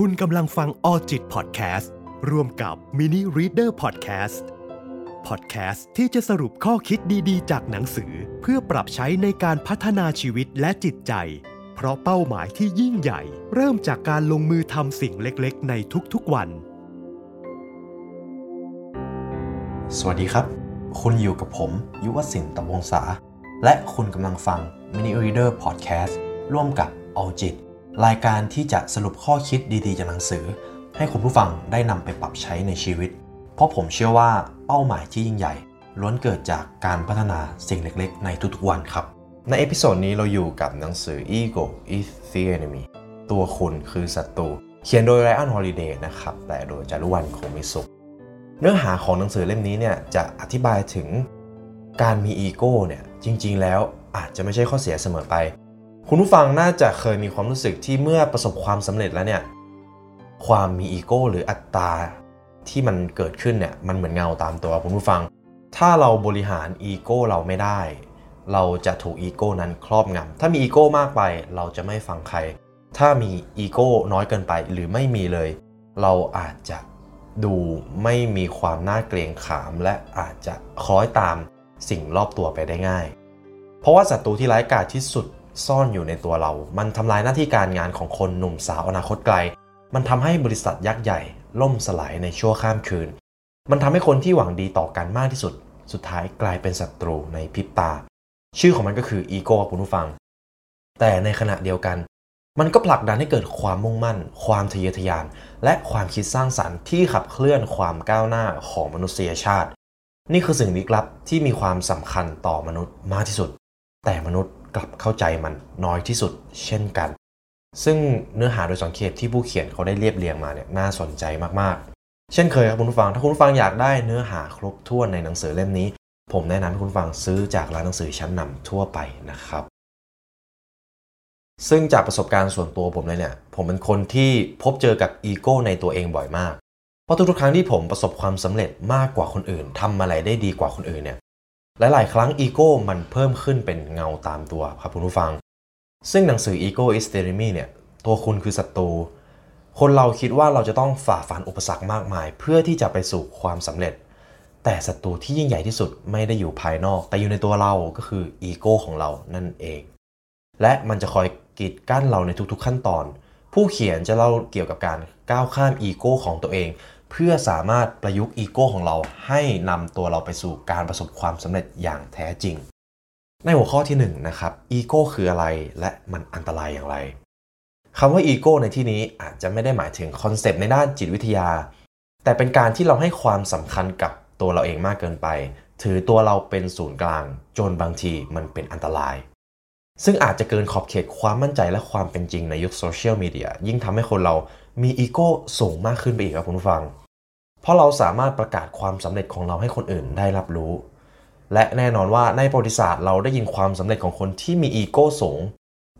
คุณกำลังฟังออจิตพอดแคสต์ร่วมกับ Mini Reader Podcast พอดแคสต์ที่จะสรุปข้อคิดดีๆ จากหนังสือ เพื่อปรับใช้ในการพัฒนาชีวิตและจิตใจ เพราะเป้าหมายที่ยิ่งใหญ่ เริ่มจากการลงมือทำสิ่งเล็กๆ ในทุกๆวัน สวัสดีครับ คุณอยู่กับผม ยุวศิลป์ตะวงศาและคุณกำลังฟัง Mini Reader Podcast ร่วมกับ All จิต รายการที่จะสรุปข้อคิดดีๆจากหนังสือ ให้คุณผู้ฟังได้นำไปปรับใช้ในชีวิต เพราะผมเชื่อว่าเป้าหมายที่ยิ่งใหญ่ ล้วนเกิดจากการพัฒนาสิ่งเล็กๆ ในทุกๆวันครับ ใน episode นี้เราอยู่กับหนังสือ Ego is the enemy ตัวคุณคือศัตรูเขียนโดยไรอันฮอลิเดย์นะครับแปลโดยจารุวรรณคงมีสุขเนื้อหาของหนังสือเล่มนี้เนี่ยจะอธิบายถึงการมีอีโก้เนี่ยจริงๆ แล้วอาจจะไม่ใช่ข้อเสียเสมอไป คุณผู้ฟังน่าจะเคยมีความรู้สึกที่เมื่อประสบความสำเร็จแล้วเนี่ยความมีอีโก้หรืออัตตาที่มันเกิดขึ้นเนี่ยมันเหมือนเงาตามตัวคุณผู้ฟัง ถ้าเราบริหารอีโก้เราไม่ได้ เราจะถูกอีโก้นั้นครอบงำถ้ามีอีโก้มากไปเราจะไม่ฟังใคร ถ้ามีอีโก้น้อยเกินไปหรือไม่มีเลย เราอาจจะดูไม่มีความน่าเกรงขาม และอาจจะคล้อยตามสิ่งรอบตัวไปได้ง่าย เพราะว่าศัตรูที่ร้ายกาจที่สุด ซ่อนอยู่ในตัวเรา มันทำลายหน้าที่การงานของคนหนุ่มสาวอนาคตไกล มันทำให้บริษัทยักษ์ใหญ่ ล่มสลายในชั่วข้ามคืน มันทำให้คนที่หวังดีต่อกันมากที่สุด สุดท้ายกลายเป็นศัตรูในพริบตา ชื่อของมันก็คืออีโก้คุณผู้ฟัง แต่ในขณะเดียวกัน มันก็ผลักดันให้เกิดความมุ่งมั่น ความทะเยอทะยาน และความคิดสร้างสรรค์ที่ขับเคลื่อนความก้าวหน้าของมนุษยชาติ นี่คือสิ่งลึกลับที่มีความสำคัญต่อมนุษย์มากที่สุด แต่มนุษย์ กลับเข้าใจมันน้อยที่สุดเช่นกัน ซึ่งเนื้อหาโดยสังเขปที่ผู้เขียนเขาได้เรียบเรียงมาเนี่ยน่าสนใจมากๆ เช่นเคยครับคุณผู้ฟังถ้าคุณผู้ฟังอยากได้เนื้อหาครบถ้วนในหนังสือเล่มนี้ ผมแนะนำให้คุณฟังซื้อจากร้านหนังสือชั้นนำทั่วไปนะครับ ซึ่งจากประสบการณ์ส่วนตัวผมเลยเนี่ยผมเป็นคนที่พบเจอกับอีโก้ในตัวเองบ่อยมากเพราะทุกๆครั้งที่ผมประสบความสำเร็จมากกว่าคนอื่นทำอะไรได้ดีกว่าคนอื่นเนี่ย หลายๆ ครั้งอีโก้มันเพิ่มขึ้นเป็นเงาตามตัวครับคุณผู้ฟัง ซึ่งหนังสือ Ego is the enemy เนี่ย ตัวคุณคือศัตรู คนเราคิดว่าเราจะต้องฝ่าฟันอุปสรรคมากมาย เพื่อที่จะไปสู่ความสำเร็จ แต่ศัตรูที่ยิ่งใหญ่ที่สุดไม่ได้อยู่ภายนอก แต่อยู่ในตัวเราก็คืออีโก้ของเรานั่นเอง และมันจะคอยกีดกั้นเราในทุกๆขั้นตอน ผู้เขียนจะเล่าเกี่ยวกับการก้าวข้ามอีโก้ของตัวเอง เพื่อสามารถประยุกต์อีโก้ของเราให้นำตัวเราไปสู่การประสบความสำเร็จอย่างแท้จริง ในหัวข้อที่ 1 นะครับอีโก้คืออะไรและมันอันตรายอย่างไรคำว่าอีโก้ในที่นี้อาจจะไม่ได้หมายถึง concept ในด้านจิตวิทยา แต่เป็นการที่เราให้ความสำคัญกับตัวเราเองมากเกินไป ถือตัวเราเป็นศูนย์กลาง จนบางทีมันเป็นอันตราย ซึ่งอาจจะเกินขอบเขตความมั่นใจและความเป็นจริงในยุคโซเชียลมีเดียยิ่งทำให้คนเรามีอีโก้สูงมากขึ้นไปอีกครับคุณผู้ฟัง เพราะเราสามารถประกาศความสำเร็จของเราให้คนอื่นได้รับรู้ และแน่นอนว่าในประวัติศาสตร์เราได้ยินความสำเร็จของคนที่มีอีโก้สูง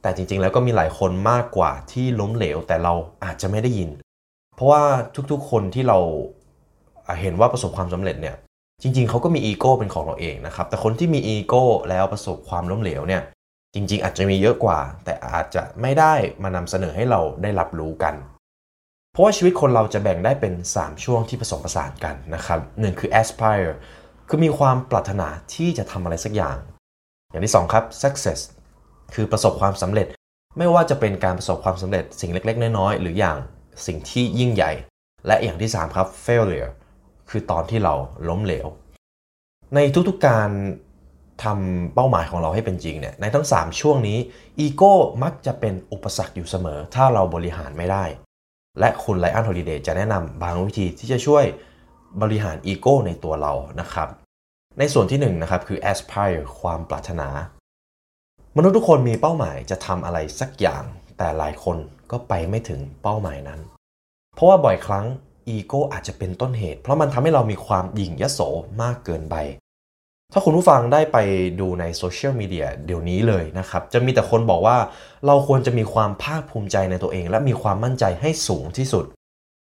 แต่จริงๆ แล้วก็มีหลายคนมากกว่าที่ล้มเหลว แต่เราอาจจะไม่ได้ยิน เพราะว่าทุกๆ คนที่เราเห็นว่าประสบความสำเร็จเนี่ยจริงๆ เขาก็มีอีโก้เป็นของเราเองนะครับ แต่คนที่มีอีโก้แล้วประสบความล้มเหลวเนี่ย จริง ๆ อาจจะมีเยอะกว่า แต่อาจจะไม่ได้มานำเสนอให้เราได้รับรู้กัน เพราะว่าชีวิตคนเราจะแบ่งได้เป็น 3 ช่วงที่ผสมผสานกันนะครับหนึ่งคือ aspire คือมีความปรารถนาที่จะทำอะไรสักอย่าง อย่างที่ 2 ครับ success คือประสบความสำเร็จ ไม่ว่าจะเป็นการประสบความสำเร็จสิ่งเล็ก ๆ น้อยๆหรืออย่างสิ่งที่ยิ่งใหญ่ และอย่างที่ 3 ครับ failure คือตอนที่เราล้มเหลว ในทุกๆการทำเป้าหมายของเราให้เป็นจริงเนี่ยในทั้ง 3 ช่วงนี้อีโก้มักจะเป็นอุปสรรคอยู่เสมอ ถ้าเราบริหารไม่ได้ และคุณไรอันฮอลิเดย์จะแนะนำบางวิธีที่จะช่วยบริหารอีโก้ในตัวเรานะครับ ในส่วนที่1นนะครับคือ aspire ความปรารถนา มนุษย์ทุกคนมีเป้าหมายจะทำอะไรสักอย่าง แต่หลายคนก็ไปไม่ถึงเป้าหมายนั้น เพราะว่าบ่อยครั้งอีโก้อาจจะเป็นต้นเหตุ เพราะมันทำให้เรามีความหยิ่งยโสมากเกินไป ถ้าคุณผู้ฟังได้ไปดูในโซเชียลมีเดียเดี๋ยวนี้เลยนะครับ จะมีแต่คนบอกว่าเราควรจะมีความภาคภูมิใจในตัวเอง และมีความมั่นใจให้สูงที่สุด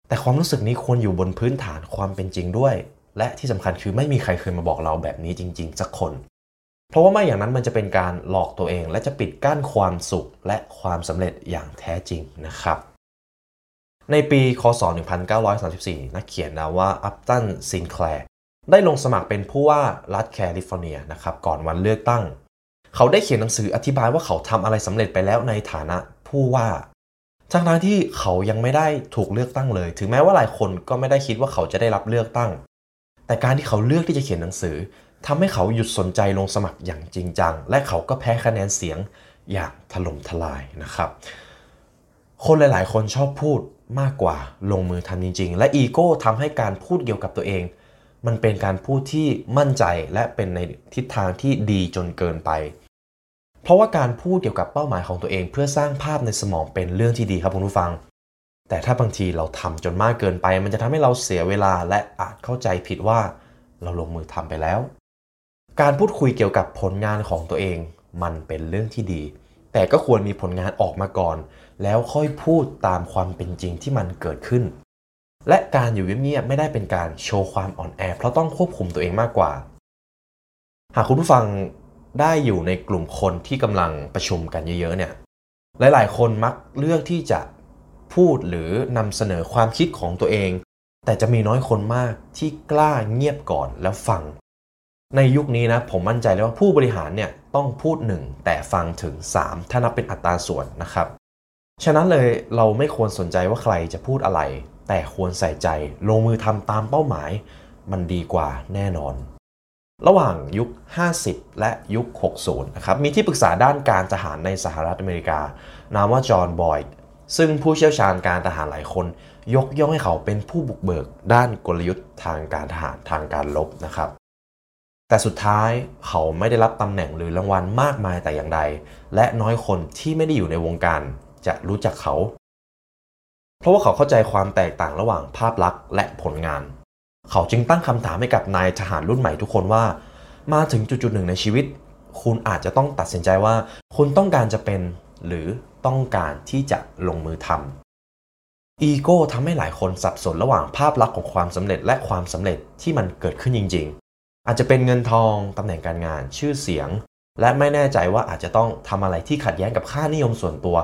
แต่ความรู้สึกนี้ควรอยู่บนพื้นฐานความเป็นจริงด้วย และที่สำคัญคือไม่มีใครเคยมาบอกเราแบบนี้จริง ๆ สักคน เพราะว่าไม่อย่างนั้นมันจะเป็นการหลอกตัวเอง และจะปิดกั้นความสุขและความสำเร็จอย่างแท้จริงนะครับในปี คศ 1934 นักเขียนนามว่าอัปตันซินแคลร์ ได้ลงสมัครเป็นผู้ว่ารัฐแคลิฟอร์เนียนะครับก่อนวันเลือกตั้ง เขาได้เขียนหนังสืออธิบายว่าเขาทำอะไรสำเร็จไปแล้วในฐานะผู้ว่าทั้งนั้นที่เขายังไม่ได้ถูกเลือกตั้งเลย ถึงแม้ว่าหลายคนก็ไม่ได้คิดว่าเขาจะได้รับเลือกตั้ง แต่การที่เขาเลือกที่จะเขียนหนังสือทำให้เขาหยุดสนใจลงสมัครอย่างจริงจัง และเขาก็แพ้คะแนนเสียงอย่างถล่มทลายนะครับ คนหลาย ๆ คนชอบพูดมากกว่าลงมือทำจริง ๆ และอีโก้ทำให้การพูดเกี่ยวกับตัวเอง มันเป็นการพูดที่มั่นใจและเป็นในทิศทางที่ดีจนเกินไป เพราะว่าการพูดเกี่ยวกับเป้าหมายของตัวเองเพื่อสร้างภาพในสมองเป็นเรื่องที่ดีครับคุณผู้ฟัง แต่ถ้าบางทีเราทำจนมากเกินไป มันจะทำให้เราเสียเวลาและอาจเข้าใจผิดว่าเราลงมือทำไปแล้ว การพูดคุยเกี่ยวกับผลงานของตัวเอง มันเป็นเรื่องที่ดี แต่ก็ควรมีผลงานออกมาก่อน แล้วค่อยพูดตามความเป็นจริงที่มันเกิดขึ้น และการอยู่เงียบๆไม่ได้เป็นการโชว์ความอ่อนแอ เพราะต้องควบคุมตัวเองมากกว่า หากคุณผู้ฟังได้อยู่ในกลุ่มคนที่กำลังประชุมกันเยอะๆเนี่ยหลายๆ คนมักเลือกที่จะพูดหรือนำเสนอความคิดของตัวเอง แต่จะมีน้อยคนมากที่กล้าเงียบก่อนแล้วฟัง ในยุคนี้นะผมมั่นใจเลยว่าผู้บริหารเนี่ยต้องพูด 1 แต่ฟังถึง 3 ถ้านับเป็นอัตราส่วนนะครับ ฉะนั้นเลยเราไม่ควรสนใจว่าใครจะพูดอะไร แต่ควรใส่ใจลงมือทำตามเป้าหมาย มันดีกว่าแน่นอน ระหว่างยุค 50 และยุค 60 นะครับ มีที่ปรึกษาด้านการทหารในสหรัฐอเมริกา นามว่าจอห์นบอยด์ซึ่งผู้เชี่ยวชาญการทหารหลายคน ยกย่องให้เขาเป็นผู้บุกเบิกด้านกลยุทธ์ทางการทหารทางการลบนะครับแต่สุดท้ายเขาไม่ได้รับตำแหน่งหรือรางวัลมากมายแต่อย่างใด และน้อยคนที่ไม่ได้อยู่ในวงการจะรู้จักเขา เพราะว่าเขาเข้าใจความแตกต่างระหว่างภาพลักษณ์และผลงาน เขาจึงตั้งคำถามให้กับนายทหารรุ่นใหม่ทุกคนว่า มาถึงจุดๆหนึ่งในชีวิต คุณอาจจะต้องตัดสินใจว่า คุณต้องการจะเป็นหรือต้องการที่จะลงมือทำอีโก้ทำให้หลายคนสับสนระหว่างภาพลักษณ์ของความสำเร็จและความสำเร็จที่มันเกิดขึ้นจริง ๆ อาจจะเป็นเงินทองตำแหน่งการงานชื่อเสียง และไม่แน่ใจว่าอาจจะต้องทำอะไรที่ขัดแย้งกับค่านิยมส่วนตัว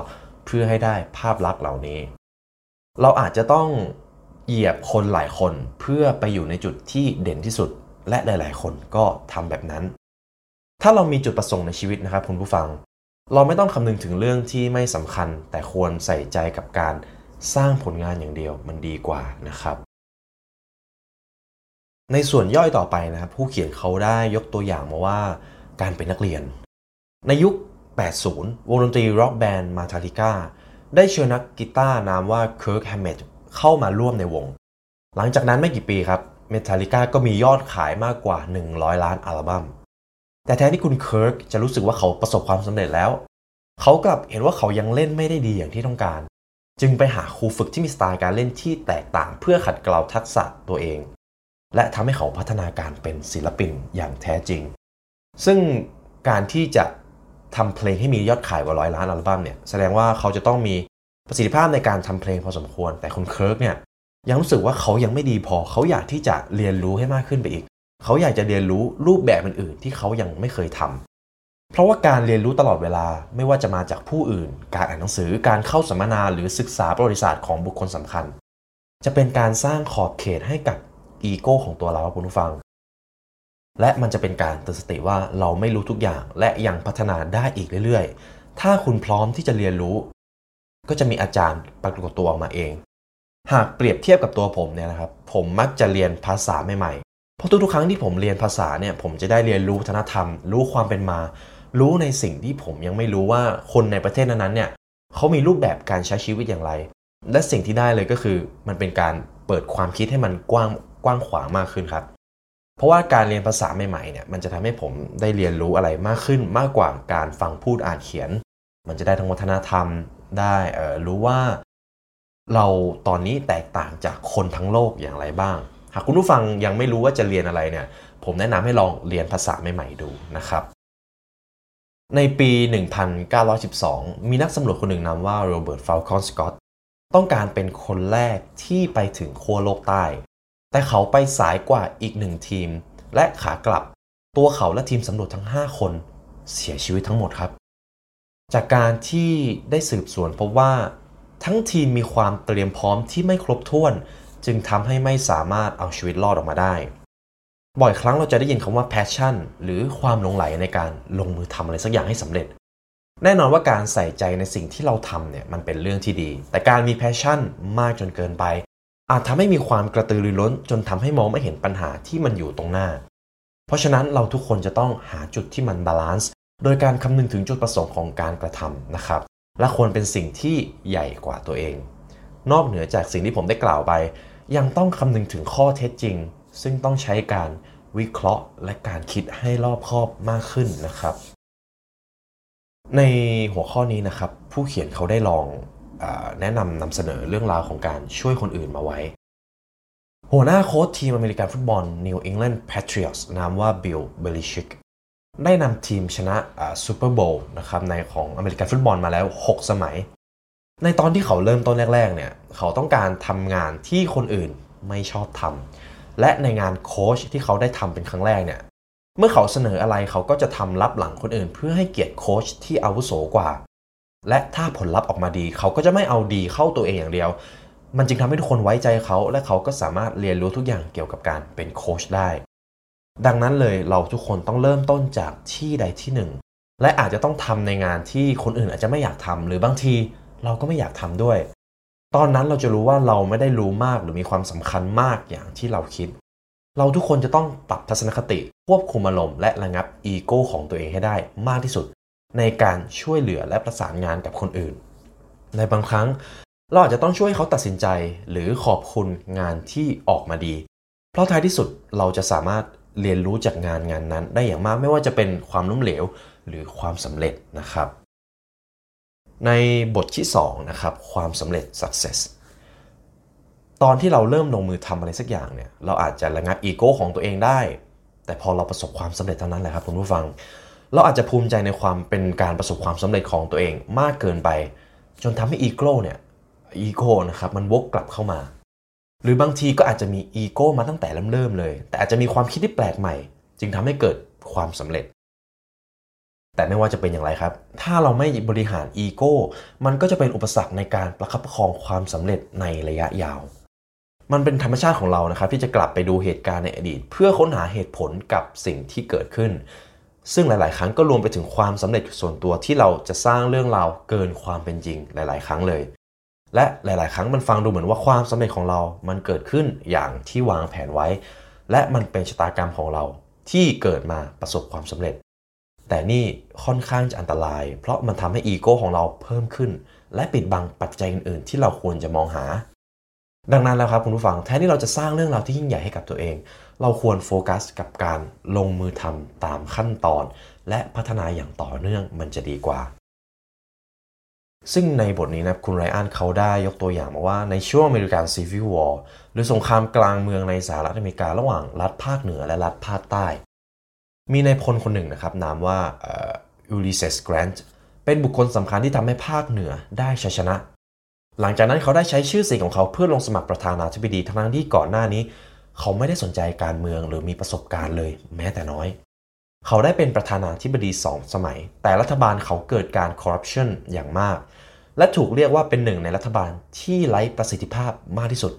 เพื่อให้ได้ภาพลักษณ์เหล่านี้ เราอาจจะต้องเหยียบคนหลายคนเพื่อไปอยู่ในจุดที่เด่นที่สุด และหลาย ๆ คนก็ทำแบบนั้น ถ้าเรามีจุดประสงค์ในชีวิตนะครับคุณผู้ฟัง เราไม่ต้องคำนึงถึงเรื่องที่ไม่สำคัญ แต่ควรใส่ใจกับการสร้างผลงานอย่างเดียวมันดีกว่านะครับ ในส่วนย่อยต่อไปนะครับ ผู้เขียนเขาได้ยกตัวอย่างมาว่า การเป็นนักเรียน ในยุค 80 วงดนตรี rock band เมทัลิก้า ได้เชิญนักกีตาร์นามว่าเคิร์กแฮมเมตเข้ามาร่วมในวง หลังจากนั้นไม่กี่ปีครับเมทัลิก้าก็มียอดขายมากกว่า 100 ล้านอัลบั้ม แต่แทนที่คุณเคิร์กจะรู้สึกว่าเขาประสบความสำเร็จแล้ว เขากลับเห็นว่าเขายังเล่นไม่ได้ดีอย่างที่ต้องการ จึงไปหาครูฝึกที่มีสไตล์การเล่นที่แตกต่างเพื่อขัดเกลาทักษะตัวเอง และทำให้เขาพัฒนาการเป็นศิลปินอย่างแท้จริง ซึ่งการที่จะทำเพลงให้มียอดขายกว่าร้อยล้านอัลบั้มเนี่ยแสดงว่าเขาจะต้องมี ประสิทธิภาพในการทำเพลงพอสมควร แต่คุณเคิร์กเนี่ยยังรู้สึกว่าเขายังไม่ดีพอ เขาอยากที่จะเรียนรู้ให้มากขึ้นไปอีก เขาอยากจะเรียนรู้รูปแบบอื่นๆที่เขายังไม่เคยทำเพราะว่าการเรียนรู้ตลอดเวลาไม่ว่าจะมาจากผู้อื่น การอ่านหนังสือการเข้าสัมมนาหรือศึกษาประวัติศาสตร์ของบุคคลสำคัญ จะเป็นการสร้างขอบเขตให้กับอีโก้ของตัวเราคุณผู้ฟัง และมันจะเป็นการเตือนสติว่าเราไม่รู้ทุกอย่าง และยังพัฒนาได้อีกเรื่อยๆ ถ้าคุณพร้อมที่จะเรียนรู้ ก็จะมีอาจารย์ปรากฏตัวออกมาเอง หากเปรียบเทียบกับตัวผมเนี่ยนะครับ ผมมักจะเรียนภาษาใหม่ๆ เพราะทุกๆครั้งที่ผมเรียนภาษาเนี่ย ผมจะได้เรียนรู้วัฒนธรรม รู้ความเป็นมา รู้ในสิ่งที่ผมยังไม่รู้ว่าคนในประเทศนั้นๆเนี่ยเขามีรูปแบบการใช้ชีวิตอย่างไร และสิ่งที่ได้เลยก็คือ มันเป็นการเปิดความคิดให้มันกว้างกว้างขวางมากขึ้นครับ เพราะว่าการเรียนภาษาใหม่ๆเนี่ย มันจะทำให้ผมได้เรียนรู้อะไรมากขึ้นมากกว่าการฟังพูดอ่านเขียน มันจะได้ทั้งวัฒนธรรม ได้รู้ว่าเราตอนนี้แตกต่างจากคนทั้งโลกอย่างไรบ้าง หากคุณผู้ฟังยังไม่รู้ว่าจะเรียนอะไรเนี่ยผมแนะนำให้ลองเรียนภาษาใหม่ๆดูนะครับ ในปี 1912 มีนักสำรวจคนหนึ่งนามว่าโรเบิร์ตฟาลคอนสกอตต้องการเป็นคนแรกที่ไปถึงขั้วโลกใต้ แต่เขาไปสายกว่าอีกหนึ่งทีม และขากลับตัวเขาและทีมสำรวจทั้ง 5 คน เสียชีวิตทั้งหมดครับ จากการที่ได้สืบสวนพบว่า ทั้งทีมมีความเตรียมพร้อมที่ไม่ครบถ้วน จึงทำให้ไม่สามารถเอาชีวิตรอดออกมาได้ บ่อยครั้งเราจะได้ยินคำว่า passion หรือความหลงไหลในการลงมือทำอะไรสักอย่างให้สำเร็จ แน่นอนว่าการใส่ใจในสิ่งที่เราทำเนี่ยมันเป็นเรื่องที่ดี แต่การมี passion มากจนเกินไป อาจทำให้มีความกระตือรือร้น จนทำให้มองไม่เห็นปัญหาที่มันอยู่ตรงหน้า เพราะฉะนั้นเราทุกคนจะต้องหาจุดที่มันบาลานซ์ โดยการคำนึงถึงจุดประสงค์ของการกระทำนะครับ และควรเป็นสิ่งที่ใหญ่กว่าตัวเอง นอกเหนือจากสิ่งที่ผมได้กล่าวไป ยังต้องคำนึงถึงข้อเท็จจริง ซึ่งต้องใช้การวิเคราะห์และการคิดให้รอบคอบมากขึ้นนะครับ ในหัวข้อนี้นะครับ ผู้เขียนเขาได้ลองแนะนำนำเสนอเรื่องราวของการช่วยคนอื่นมาไว้ หัวหน้าโค้ชทีมอเมริกันฟุตบอล New England Patriots นามว่าบิลเบลิชิก ได้นำทีมชนะ Super Bowl นะครับในของอเมริกันฟุตบอลมาแล้ว 6 สมัย ในตอนที่เขาเริ่มต้นแรกๆเนี่ยเขาต้องการทำงานที่คนอื่นไม่ชอบทำและในงานโค้ชที่เขาได้ทำเป็นครั้งแรกเนี่ยเมื่อเขาเสนออะไรเขาก็จะทำรับหลังคนอื่น เพื่อให้เกียรติโค้ชที่อาวุโสกว่า และถ้าผลลัพธ์ออกมาดี เขาก็จะไม่เอาดีเข้าตัวเองอย่างเดียว มันจึงทำให้ทุกคนไว้ใจเขา และเขาก็สามารถเรียนรู้ทุกอย่างเกี่ยวกับการเป็นโค้ชได้ ดังนั้นเลยเราทุกคนต้องเริ่มต้นจากที่ใดที่หนึ่ง และอาจจะต้องทำในงานที่คนอื่นอาจจะไม่อยากทำหรือบางทีเราก็ไม่อยากทำด้วย ตอนนั้นเราจะรู้ว่าเราไม่ได้รู้มากหรือมีความสำคัญมากอย่างที่เราคิด เราทุกคนจะต้องปรับทัศนคติควบคุมอารมณ์และระงับอีโก้ของตัวเองให้ได้มากที่สุด ในการช่วยเหลือและประสานงานกับคนอื่น ในบางครั้งเราอาจจะต้องช่วยเขาตัดสินใจหรือขอบคุณงานที่ออกมาดี เพราะท้ายที่สุดเราจะสามารถ เรียนรู้จากงานงานนั้น ได้อย่างมากไม่ว่าจะเป็นความล้มเหลวหรือความสำเร็จนะครับ ในบทที่2นะครับความสำเร็จ success ตอนที่เราเริ่มลงมือทำอะไรสักอย่างเนี่ยเราอาจจะระงับอีโก้ของตัวเองได้ แต่พอเราประสบความสำเร็จเท่านั้นแหละครับคุณผู้ฟัง เราอาจจะภูมิใจในความเป็นการประสบความสำเร็จของตัวเองมากเกินไป จนทำให้อีโก้เนี่ยอีโก้นะครับมันวกกลับเข้ามา หรือบางทีก็อาจจะมีอีโก้มาตั้งแต่เริ่มเลย แต่อาจจะมีความคิดที่แปลกใหม่ จึงทำให้เกิดความสำเร็จ แต่ไม่ว่าจะเป็นอย่างไรครับ ถ้าเราไม่บริหารอีโก้ มันก็จะเป็นอุปสรรคในการประคับประคองความสำเร็จในระยะยาว มันเป็นธรรมชาติของเรานะครับ ที่จะกลับไปดูเหตุการณ์ในอดีต เพื่อค้นหาเหตุผลกับสิ่งที่เกิดขึ้น ซึ่งหลาย ๆ ครั้งก็รวมไปถึงความสำเร็จส่วนตัวที่เราจะสร้างเรื่องราวเกินความเป็นจริงหลาย ๆ ครั้งเลย และหลาย ๆ ครั้งมันฟังดูเหมือนว่าความสำเร็จของเรา มันเกิดขึ้นอย่างที่วางแผนไว้ และมันเป็นชะตากรรมของเราที่เกิดมาประสบความสำเร็จ แต่นี่ค่อนข้างจะอันตราย เพราะมันทำให้อีโก้ของเราเพิ่มขึ้น และปิดบังปัจจัยอื่น ๆ ที่เราควรจะมองหา ดังนั้นแล้วครับคุณผู้ฟังแทนที่เราจะสร้างเรื่องราวที่ยิ่งใหญ่ให้กับตัวเอง เราควรโฟกัสกับการลงมือทำตามขั้นตอน และพัฒนาอย่างต่อเนื่องมันจะดีกว่า ซึ่งในบทนี้นะคุณไรอันเขาได้ยกตัวอย่างมาว่าในช่วง American Civil War หรือสงครามกลางเมืองในสหรัฐอเมริการะหว่างรัฐภาคเหนือและรัฐภาคใต้ มีนายพลคนหนึ่งนะครับนามว่าอูลิเซสแกรนต์เป็นบุคคลสำคัญที่ทำให้ภาคเหนือได้ชัยชนะ หลังจากนั้นเขาได้ใช้ชื่อเสียงของเขาเพื่อลงสมัครประธานาธิบดีทั้งที่ก่อนหน้านี้ เขาไม่ได้สนใจการเมืองหรือมีประสบการณ์เลย แม้แต่น้อย เขาได้เป็นประธานาธิบดีสองสมัย แต่รัฐบาลเขาเกิดการคอร์รัปชันอย่างมาก และถูกเรียกว่าเป็นหนึ่งในรัฐบาลที่ไร้ประสิทธิภาพมากที่สุด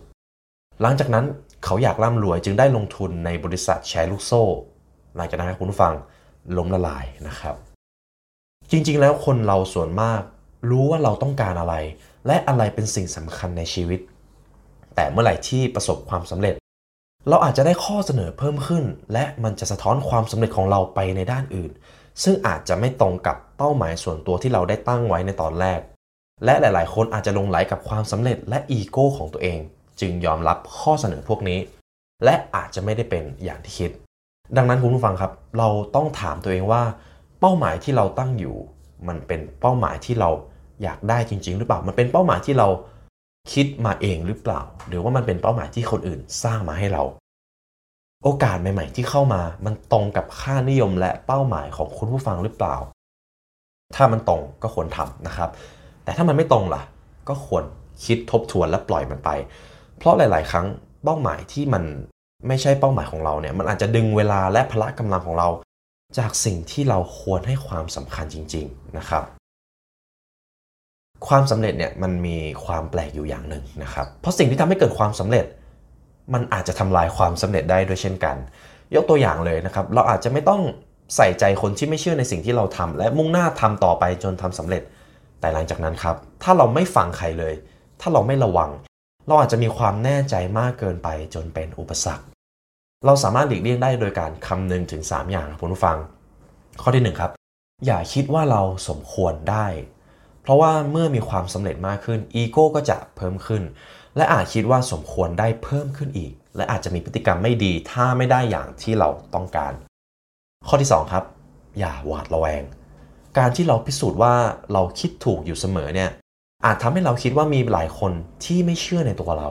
หลังจากนั้นเขาอยากร่ำรวยจึงได้ลงทุนในบริษัทแชร์ลูกโซ่ หลังจากนั้นคุณผู้ฟังล้มละลายนะครับ จริงๆแล้วคนเราส่วนมากรู้ว่าเราต้องการอะไร และอะไรเป็นสิ่งสำคัญในชีวิต แต่เมื่อไหร่ที่ประสบความสำเร็จ เราอาจจะได้ข้อเสนอเพิ่มขึ้น และมันจะสะท้อนความสำเร็จของเราไปในด้านอื่น ซึ่งอาจจะไม่ตรงกับเป้าหมายส่วนตัวที่เราได้ตั้งไว้ในตอนแรก และหลาย ๆ คนอาจจะลงไหลกับความสำเร็จและอีโก้ของตัวเอง จึงยอมรับข้อเสนอพวกนี้ และอาจจะไม่ได้เป็นอย่างที่คิด ดังนั้นคุณผู้ฟังครับ เราต้องถามตัวเองว่า เป้าหมายที่เราตั้งอยู่ มันเป็นเป้าหมายที่เราอยากได้จริง ๆ หรือเปล่ามันเป็นเป้าหมายที่เรา คิดมาเองหรือเปล่า หรือว่ามันเป็นเป้าหมายที่คนอื่นสร้างมาให้เรา โอกาสใหม่ ๆ ที่เข้ามามันตรงกับค่านิยมและเป้าหมายของคุณผู้ฟังหรือเปล่า ถ้ามันตรงก็ควรทำนะครับ แต่ถ้ามันไม่ตรงล่ะ ก็ควรคิดทบทวนและปล่อยมันไป เพราะหลาย ๆ ครั้งเป้าหมายที่มันไม่ใช่เป้าหมายของเราเนี่ยมันอาจจะดึงเวลาและพละกำลังของเรา จากสิ่งที่เราควรให้ความสำคัญจริง ๆ นะครับ ความสำเร็จเนี่ยมันมีความแปลกอยู่อย่างหนึ่งนะครับ เพราะสิ่งที่ทำให้เกิดความสำเร็จ มันอาจจะทำลายความสำเร็จได้ด้วยเช่นกัน ยกตัวอย่างเลยนะครับ เราอาจจะไม่ต้องใส่ใจคนที่ไม่เชื่อในสิ่งที่เราทำและมุ่งหน้าทำต่อไปจนทำสำเร็จ แต่หลังจากนั้นครับ ถ้าเราไม่ฟังใครเลย ถ้าเราไม่ระวัง เราอาจจะมีความแน่ใจมากเกินไปจนเป็นอุปสรรค เราสามารถหลีกเลี่ยงได้โดยการคำนึงถึง 3 อย่างครับคุณผู้ฟัง ข้อที่1ครับอย่าคิดว่าเราสมควรได้ เพราะว่าเมื่อมีความสำเร็จมากขึ้นอีโก้ก็จะเพิ่มขึ้น และอาจคิดว่าสมควรได้เพิ่มขึ้นอีก และอาจจะมีพฤติกรรมไม่ดีถ้าไม่ได้อย่างที่เราต้องการ ข้อที่ 2 ครับ อย่าหวาดระแวง การที่เราพิสูจน์ว่าเราคิดถูกอยู่เสมอเนี่ยอาจทำให้เราคิดว่ามีหลายคนที่ไม่เชื่อในตัวเรา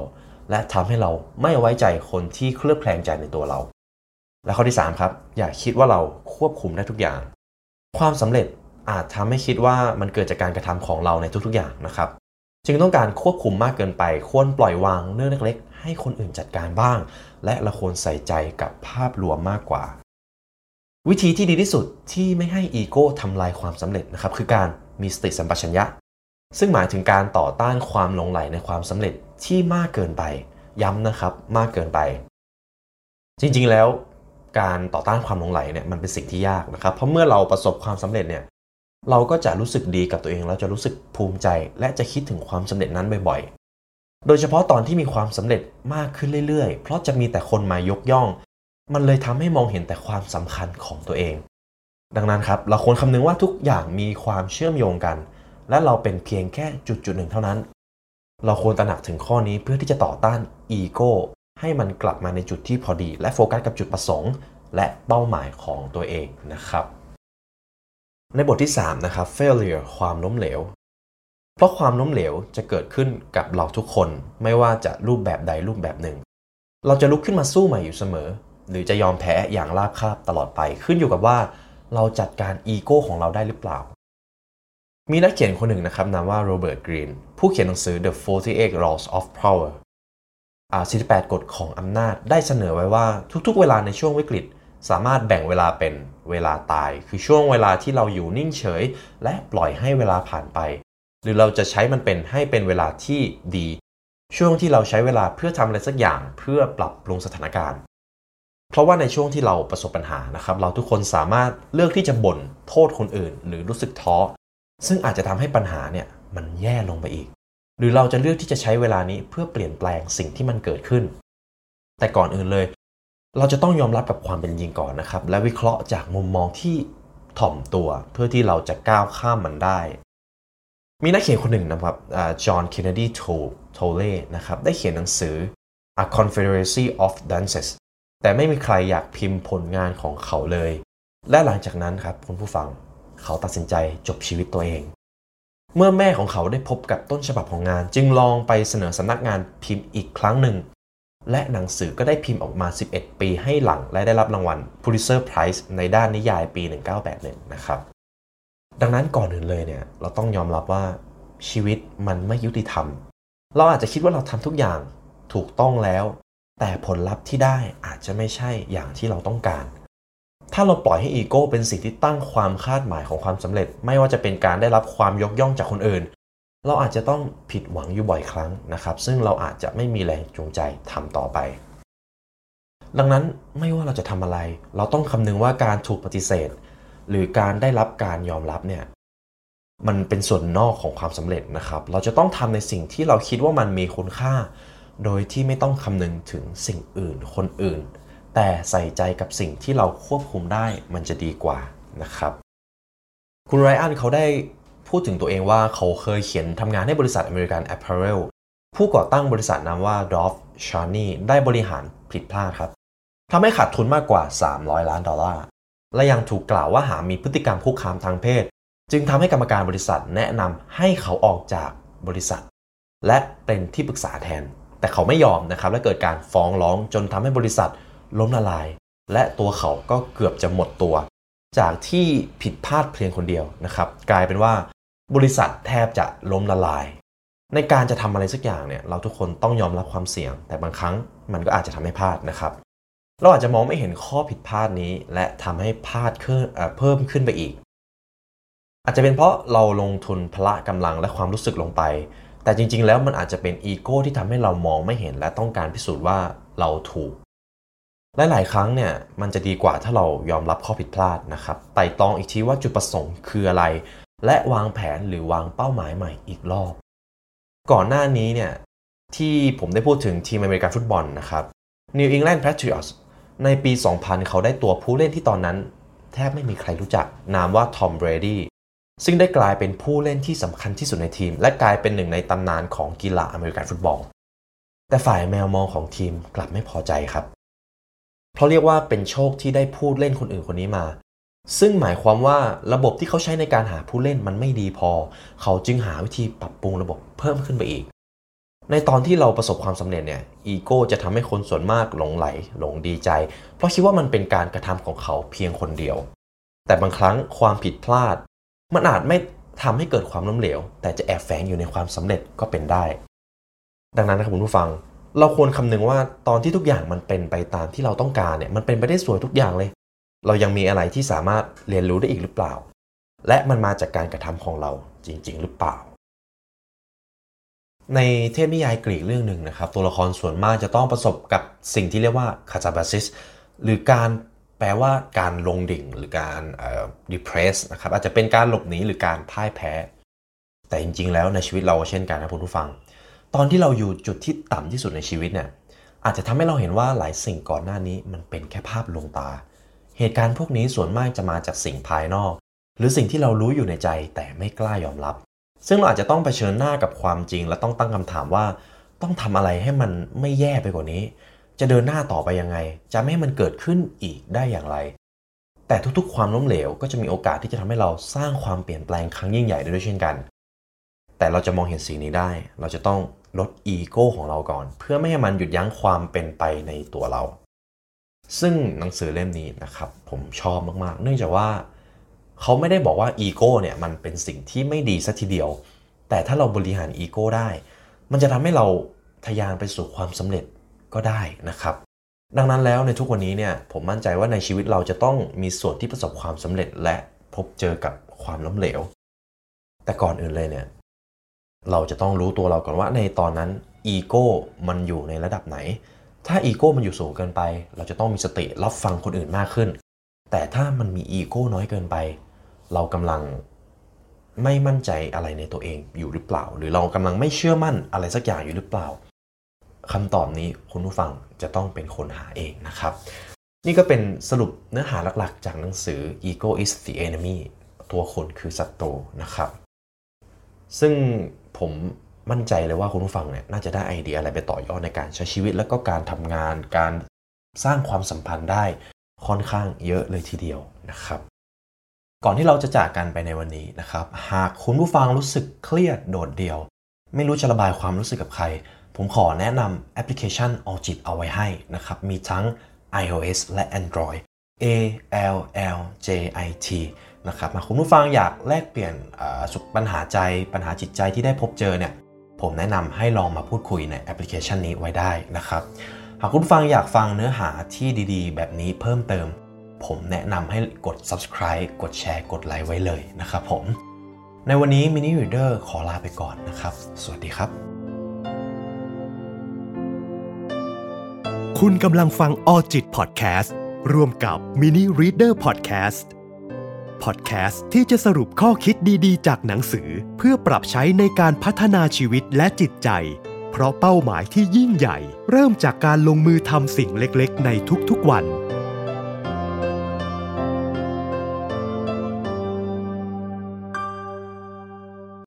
และทำให้เราไม่ไว้ใจคนที่เคลือบแคลงใจในตัวเรา และข้อที่ 3 ครับ อย่าคิดว่าเราควบคุมได้ทุกอย่าง ความสำเร็จ อาจทำให้คิดว่ามันเกิดจากการกระทำของเราในทุกๆอย่างนะครับ จึงต้องการควบคุมมากเกินไป ควรปล่อยวางเรื่องเล็กๆ ให้คนอื่นจัดการบ้าง และเราควรใส่ใจกับภาพรวมมากกว่า วิธีที่ดีที่สุดที่ไม่ให้อีโก้ทำลายความสำเร็จนะครับคือการมีสติสัมปชัญญะ ซึ่งหมายถึงการต่อต้านความหลงไหลในความสำเร็จที่มากเกินไป ย้ำนะครับมากเกินไป จริงๆแล้วการต่อต้านความหลงไหลเนี่ยมันเป็นสิ่งที่ยากนะครับ เพราะเมื่อเราประสบความสำเร็จเนี่ย เราก็จะรู้สึกดีกับตัวเองแล้วจะรู้สึกภูมิใจ และจะคิดถึงความสำเร็จนั้นบ่อยๆ โดยเฉพาะตอนที่มีความสำเร็จมากขึ้นเรื่อยๆ เพราะจะมีแต่คนมายกย่อง มันเลยทำให้มองเห็นแต่ความสำคัญของตัวเอง ดังนั้นครับเราควรคำนึงว่าทุกอย่างมีความเชื่อมโยงกัน และเราเป็นเพียงแค่จุดจุดหนึ่งเท่านั้น เราควรตระหนักถึงข้อนี้เพื่อที่จะต่อต้านอีโก้ให้มันกลับมาในจุดที่พอดี และโฟกัสกับจุดประสงค์ และเป้าหมายของตัวเองนะครับ ในบทที่ 3 นะครับ failure ความล้มเหลว เพราะความล้มเหลวจะเกิดขึ้นกับเราทุกคน ไม่ว่าจะรูปแบบใดรูปแบบหนึ่ง เราจะลุกขึ้นมาสู้ใหม่อยู่เสมอ หรือจะยอมแพ้อย่างราบคาบตลอดไป ขึ้นอยู่กับว่า เราจัดการอีโก้ของเราได้หรือเปล่า มีนักเขียนคนหนึ่งนะครับนามว่าโรเบิร์ตกรีนผู้เขียนหนังสือ The 48 Laws of Power อ่า48 กฎของอำนาจได้เสนอไว้ว่าทุกๆ เวลาในช่วงวิกฤต สามารถแบ่งเวลาเป็นเวลาตาย คือช่วงเวลาที่เราอยู่นิ่งเฉย และปล่อยให้เวลาผ่านไป หรือเราจะใช้มันเป็นให้เป็นเวลาที่ดี ช่วงที่เราใช้เวลาเพื่อทำอะไรสักอย่างเพื่อปรับปรุงสถานการณ์ เพราะว่าในช่วงที่เราประสบปัญหานะครับ เราทุกคนสามารถเลือกที่จะบ่นโทษคนอื่น หรือรู้สึกท้อซึ่งอาจจะทำให้ปัญหาเนี่ยมันแย่ลงไปอีก หรือเราจะเลือกที่จะใช้เวลานี้เพื่อเปลี่ยนแปลงสิ่งที่มันเกิดขึ้น แต่ก่อนอื่นเลย เราจะต้องยอมรับกับความเป็นจริงก่อนนะครับ และวิเคราะห์จากมุมมองที่ถ่อมตัวเพื่อที่เราจะก้าวข้ามมันได้ มีนักเขียนคนหนึ่งนะครับจอห์นเคนเนดีโทเล่นะครับได้เขียนหนังสือ A Confederacy of Dances แต่ไม่มีใครอยากพิมพ์ผลงานของเขาเลย และหลังจากนั้นครับคุณผู้ฟังเขาตัดสินใจจบชีวิตตัวเอง เมื่อแม่ของเขาได้พบกับต้นฉบับของงาน จึงลองไปเสนอสำนักงานพิมพ์อีกครั้งหนึ่ง และหนังสือก็ได้พิมพ์ออกมา 11 ปีให้หลัง และได้รับรางวัล Pulitzer Prize ในด้านนิยายปี 1981 นะครับ ดังนั้นก่อนอื่นเลยเนี่ย เราต้องยอมรับว่าชีวิตมันไม่ยุติธรรม เราอาจจะคิดว่าเราทำทุกอย่างถูกต้องแล้ว แต่ผลลัพธ์ที่ได้อาจจะไม่ใช่อย่างที่เราต้องการ ถ้าเราปล่อยให้อีโก้เป็นสิ่งที่ตั้งความคาดหมายของความสำเร็จ ไม่ว่าจะเป็นการได้รับความยกย่องจากคนอื่น เราอาจจะต้องผิดหวังอยู่บ่อยครั้งนะครับ ซึ่งเราอาจจะไม่มีแรงจูงใจทำต่อไป ดังนั้นไม่ว่าเราจะทำอะไร เราต้องคำนึงว่าการถูกปฏิเสธ หรือการได้รับการยอมรับเนี่ยมันเป็นส่วนนอกของความสำเร็จนะครับ เราจะต้องทำในสิ่งที่เราคิดว่ามันมีคุณค่า โดยที่ไม่ต้องคำนึงถึงสิ่งอื่น คนอื่น แต่ใส่ใจกับสิ่งที่เราควบคุมได้มันจะดีกว่านะครับ คุณไรอันเขาได้ พูดถึงตัวเองว่าเขาเคยเขียนทำงานให้บริษัทอเมริกัน Apparel ผู้ก่อตั้งบริษัทนามว่า Dolph c h a n e y ได้บริหารผิดพลาดครับทำให้ขาดทุนมากกว่า 300 ล้านดอลลาร์ และยังถูกกล่าวว่าหามีพฤติกรรมคุกคามทางเพศ จึงทำให้กรรมการบริษัทแนะนำให้เขาออกจากบริษัท และเป็นที่ปรึกษาแทน แต่เขาไม่ยอมนะครับ และเกิดการฟ้องร้องจนทำให้บริษัทล้มละลาย และตัวเขาก็เกือบจะหมดตัว จากที่ผิดพลาดเพียงคนเดียวนะครับ กลายเป็นว่า บริษัทแทบจะล้มละลาย ในการจะทำอะไรสักอย่างเนี่ยเราทุกคนต้องยอมรับความเสี่ยง แต่บางครั้งมันก็อาจจะทำให้พลาดนะครับ เราอาจจะมองไม่เห็นข้อผิดพลาดนี้ และทำให้พลาดเพิ่มขึ้นไปอีก อาจจะเป็นเพราะเราลงทุนพละกำลังและความรู้สึกลงไป แต่จริง ๆ แล้วมันอาจจะเป็นอีโก้ที่ทำให้เรามองไม่เห็นและต้องการพิสูจน์ว่าเราถูกและหลายครั้งเนี่ยมันจะดีกว่าถ้าเรายอมรับข้อผิดพลาดนะครับไต่ตองอีกทีว่าจุดประสงค์คืออะไร และวางแผนหรือวางเป้าหมายใหม่อีกรอบ ก่อนหน้านี้เนี่ยที่ผมได้พูดถึงทีมอเมริกันฟุตบอลนะครับ New England Patriots ในปี 2000 เขาได้ตัวผู้เล่นที่ตอนนั้น แทบไม่มีใครรู้จัก นามว่าทอมเบรดี้ซึ่งได้กลายเป็นผู้เล่นที่สำคัญที่สุดในทีม และกลายเป็นหนึ่งในตำนานของกีฬาอเมริกันฟุตบอล แต่ฝ่ายแมวมองของทีมกลับไม่พอใจครับ เพราะเรียกว่าเป็นโชคที่ได้ผู้เล่นคนอื่นคนนี้มา ซึ่งหมายความว่าระบบที่เขาใช้ในการหาผู้เล่นมันไม่ดีพอ เขาจึงหาวิธีปรับปรุงระบบเพิ่มขึ้นไปอีก ในตอนที่เราประสบความสำเร็จเนี่ยอีโก้จะทำให้คนส่วนมากหลงใหล หลงดีใจ เพราะคิดว่ามันเป็นการกระทำของเขาเพียงคนเดียว แต่บางครั้งความผิดพลาด มันอาจไม่ทำให้เกิดความล้มเหลว แต่จะแอบแฝงอยู่ในความสำเร็จก็เป็นได้ ดังนั้นนะครับคุณผู้ฟัง เราควรคำนึงว่าตอนที่ทุกอย่างมันเป็นไปตามที่เราต้องการเนี่ยมันเป็นไปได้สวยทุกอย่างเลย เรายังมีอะไรที่สามารถเรียนรู้ได้อีกหรือเปล่า และมันมาจากการกระทำของเราจริง ๆ หรือเปล่า ในเทพนิยายกรีกเรื่องหนึ่งนะครับ ตัวละครส่วนมากจะต้องประสบกับสิ่งที่เรียกว่าคาซาบาซิสหรือการแปลว่าการลงดิ่งหรือการเอ่อ depress นะครับอาจจะเป็นการหลบหนีหรือการพ่ายแพ้ แต่จริง ๆ แล้วในชีวิตเราเช่นกันนะคุณผู้ฟัง ตอนที่เราอยู่จุดที่ต่ำที่สุดในชีวิตเนี่ยอาจจะทำให้เราเห็นว่าหลายสิ่งก่อนหน้านี้มันเป็นแค่ภาพลวงตา เหตุการณ์พวกนี้ส่วนมากจะมาจากสิ่งภายนอก หรือสิ่งที่เรารู้อยู่ในใจแต่ไม่กล้ายอมรับ ซึ่งเราอาจจะต้องเผชิญหน้ากับความจริง และต้องตั้งคำถามว่า ต้องทำอะไรให้มันไม่แย่ไปกว่านี้ จะเดินหน้าต่อไปยังไง จะไม่ให้มันเกิดขึ้นอีกได้อย่างไร แต่ทุกๆ ความล้มเหลวก็จะมีโอกาสที่จะทำให้เราสร้างความเปลี่ยนแปลงครั้งยิ่งใหญ่ได้ด้วยเช่นกัน แต่เราจะมองเห็นสิ่งนี้ได้ เราจะต้องลดอีโก้ของเราก่อน เพื่อไม่ให้มันหยุดยั้งความเป็นไปในตัวเรา ซึ่งหนังสือเล่มนี้นะครับผมชอบมากๆ เนื่องจากว่าเขาไม่ได้บอกว่าอีโก้เนี่ยมันเป็นสิ่งที่ไม่ดีสัทีเดียว แต่ถ้าเราบริหารอีโก้ได้ มันจะทำให้เราทะยานไปสู่ความสำเร็จก็ได้นะครับ ดังนั้นแล้วในทุกวันนี้เนี่ยผมมั่นใจว่าในชีวิตเราจะต้องมีส่วนที่ประสบความสำเร็จและพบเจอกับความล้มเหลว แต่ก่อนอื่นเลยเนี่ยเราจะต้องรู้ตัวเราก่อนว่าในตอนนั้นอีโก้มันอยู่ในระดับไหน ถ้าอีโก้มันอยู่สูงเกินไป เราจะต้องมีสติรับฟังคนอื่นมากขึ้น แต่ถ้ามันมีอีโก้น้อยเกินไป เรากำลังไม่มั่นใจอะไรในตัวเองอยู่หรือเปล่า หรือเรากำลังไม่เชื่อมั่นอะไรสักอย่างอยู่หรือเปล่าคำตอบนี้คุณผู้ฟังจะต้องเป็นคนหาเองนะครับ นี่ก็เป็นสรุปเนื้อหาหลักๆ จากหนังสือ Ego is the enemy ตัวคนคือศัตรูนะครับ ซึ่งผม มั่นใจเลยว่าคุณผู้ฟังเนี่ยน่าจะได้ไอเดียอะไรไปต่อยอดในการใช้ชีวิต แล้วก็การทำงานการสร้างความสัมพันธ์ได้ค่อนข้างเยอะเลยทีเดียวนะครับ ก่อนที่เราจะจากกันไปในวันนี้นะครับ หากคุณผู้ฟังรู้สึกเครียดโดดเดี่ยว ไม่รู้จะระบายความรู้สึกกับใคร ผมขอแนะนำแอปพลิเคชัน All จิตเอาไว้ให้นะครับ มีทั้ง iOS และ Android A L L J I T นะครับหากคุณผู้ฟังอยากแลกเปลี่ยนปัญหาใจปัญหาจิตใจที่ได้พบเจอเนี่ย ผมแนะนำให้ลองมาพูดคุยในแอปพลิเคชันนี้ไว้ได้นะครับ หากคุณฟังอยากฟังเนื้อหาที่ดีๆ แบบนี้เพิ่มเติม ผมแนะนำให้กด subscribe กดแชร์ กดไลค์ไว้เลยนะครับผม ในวันนี้ Mini Reader ขอลาไปก่อนนะครับ สวัสดีครับ คุณกำลังฟังออจิตพอดแคสต์ร่วมกับ Mini Reader Podcast พอดแคสต์ที่จะสรุปข้อคิดดีๆ จากหนังสือ เพื่อปรับใช้ในการพัฒนาชีวิตและจิตใจ เพราะเป้าหมายที่ยิ่งใหญ่ เริ่มจากการลงมือทำสิ่งเล็กๆ ในทุกๆวัน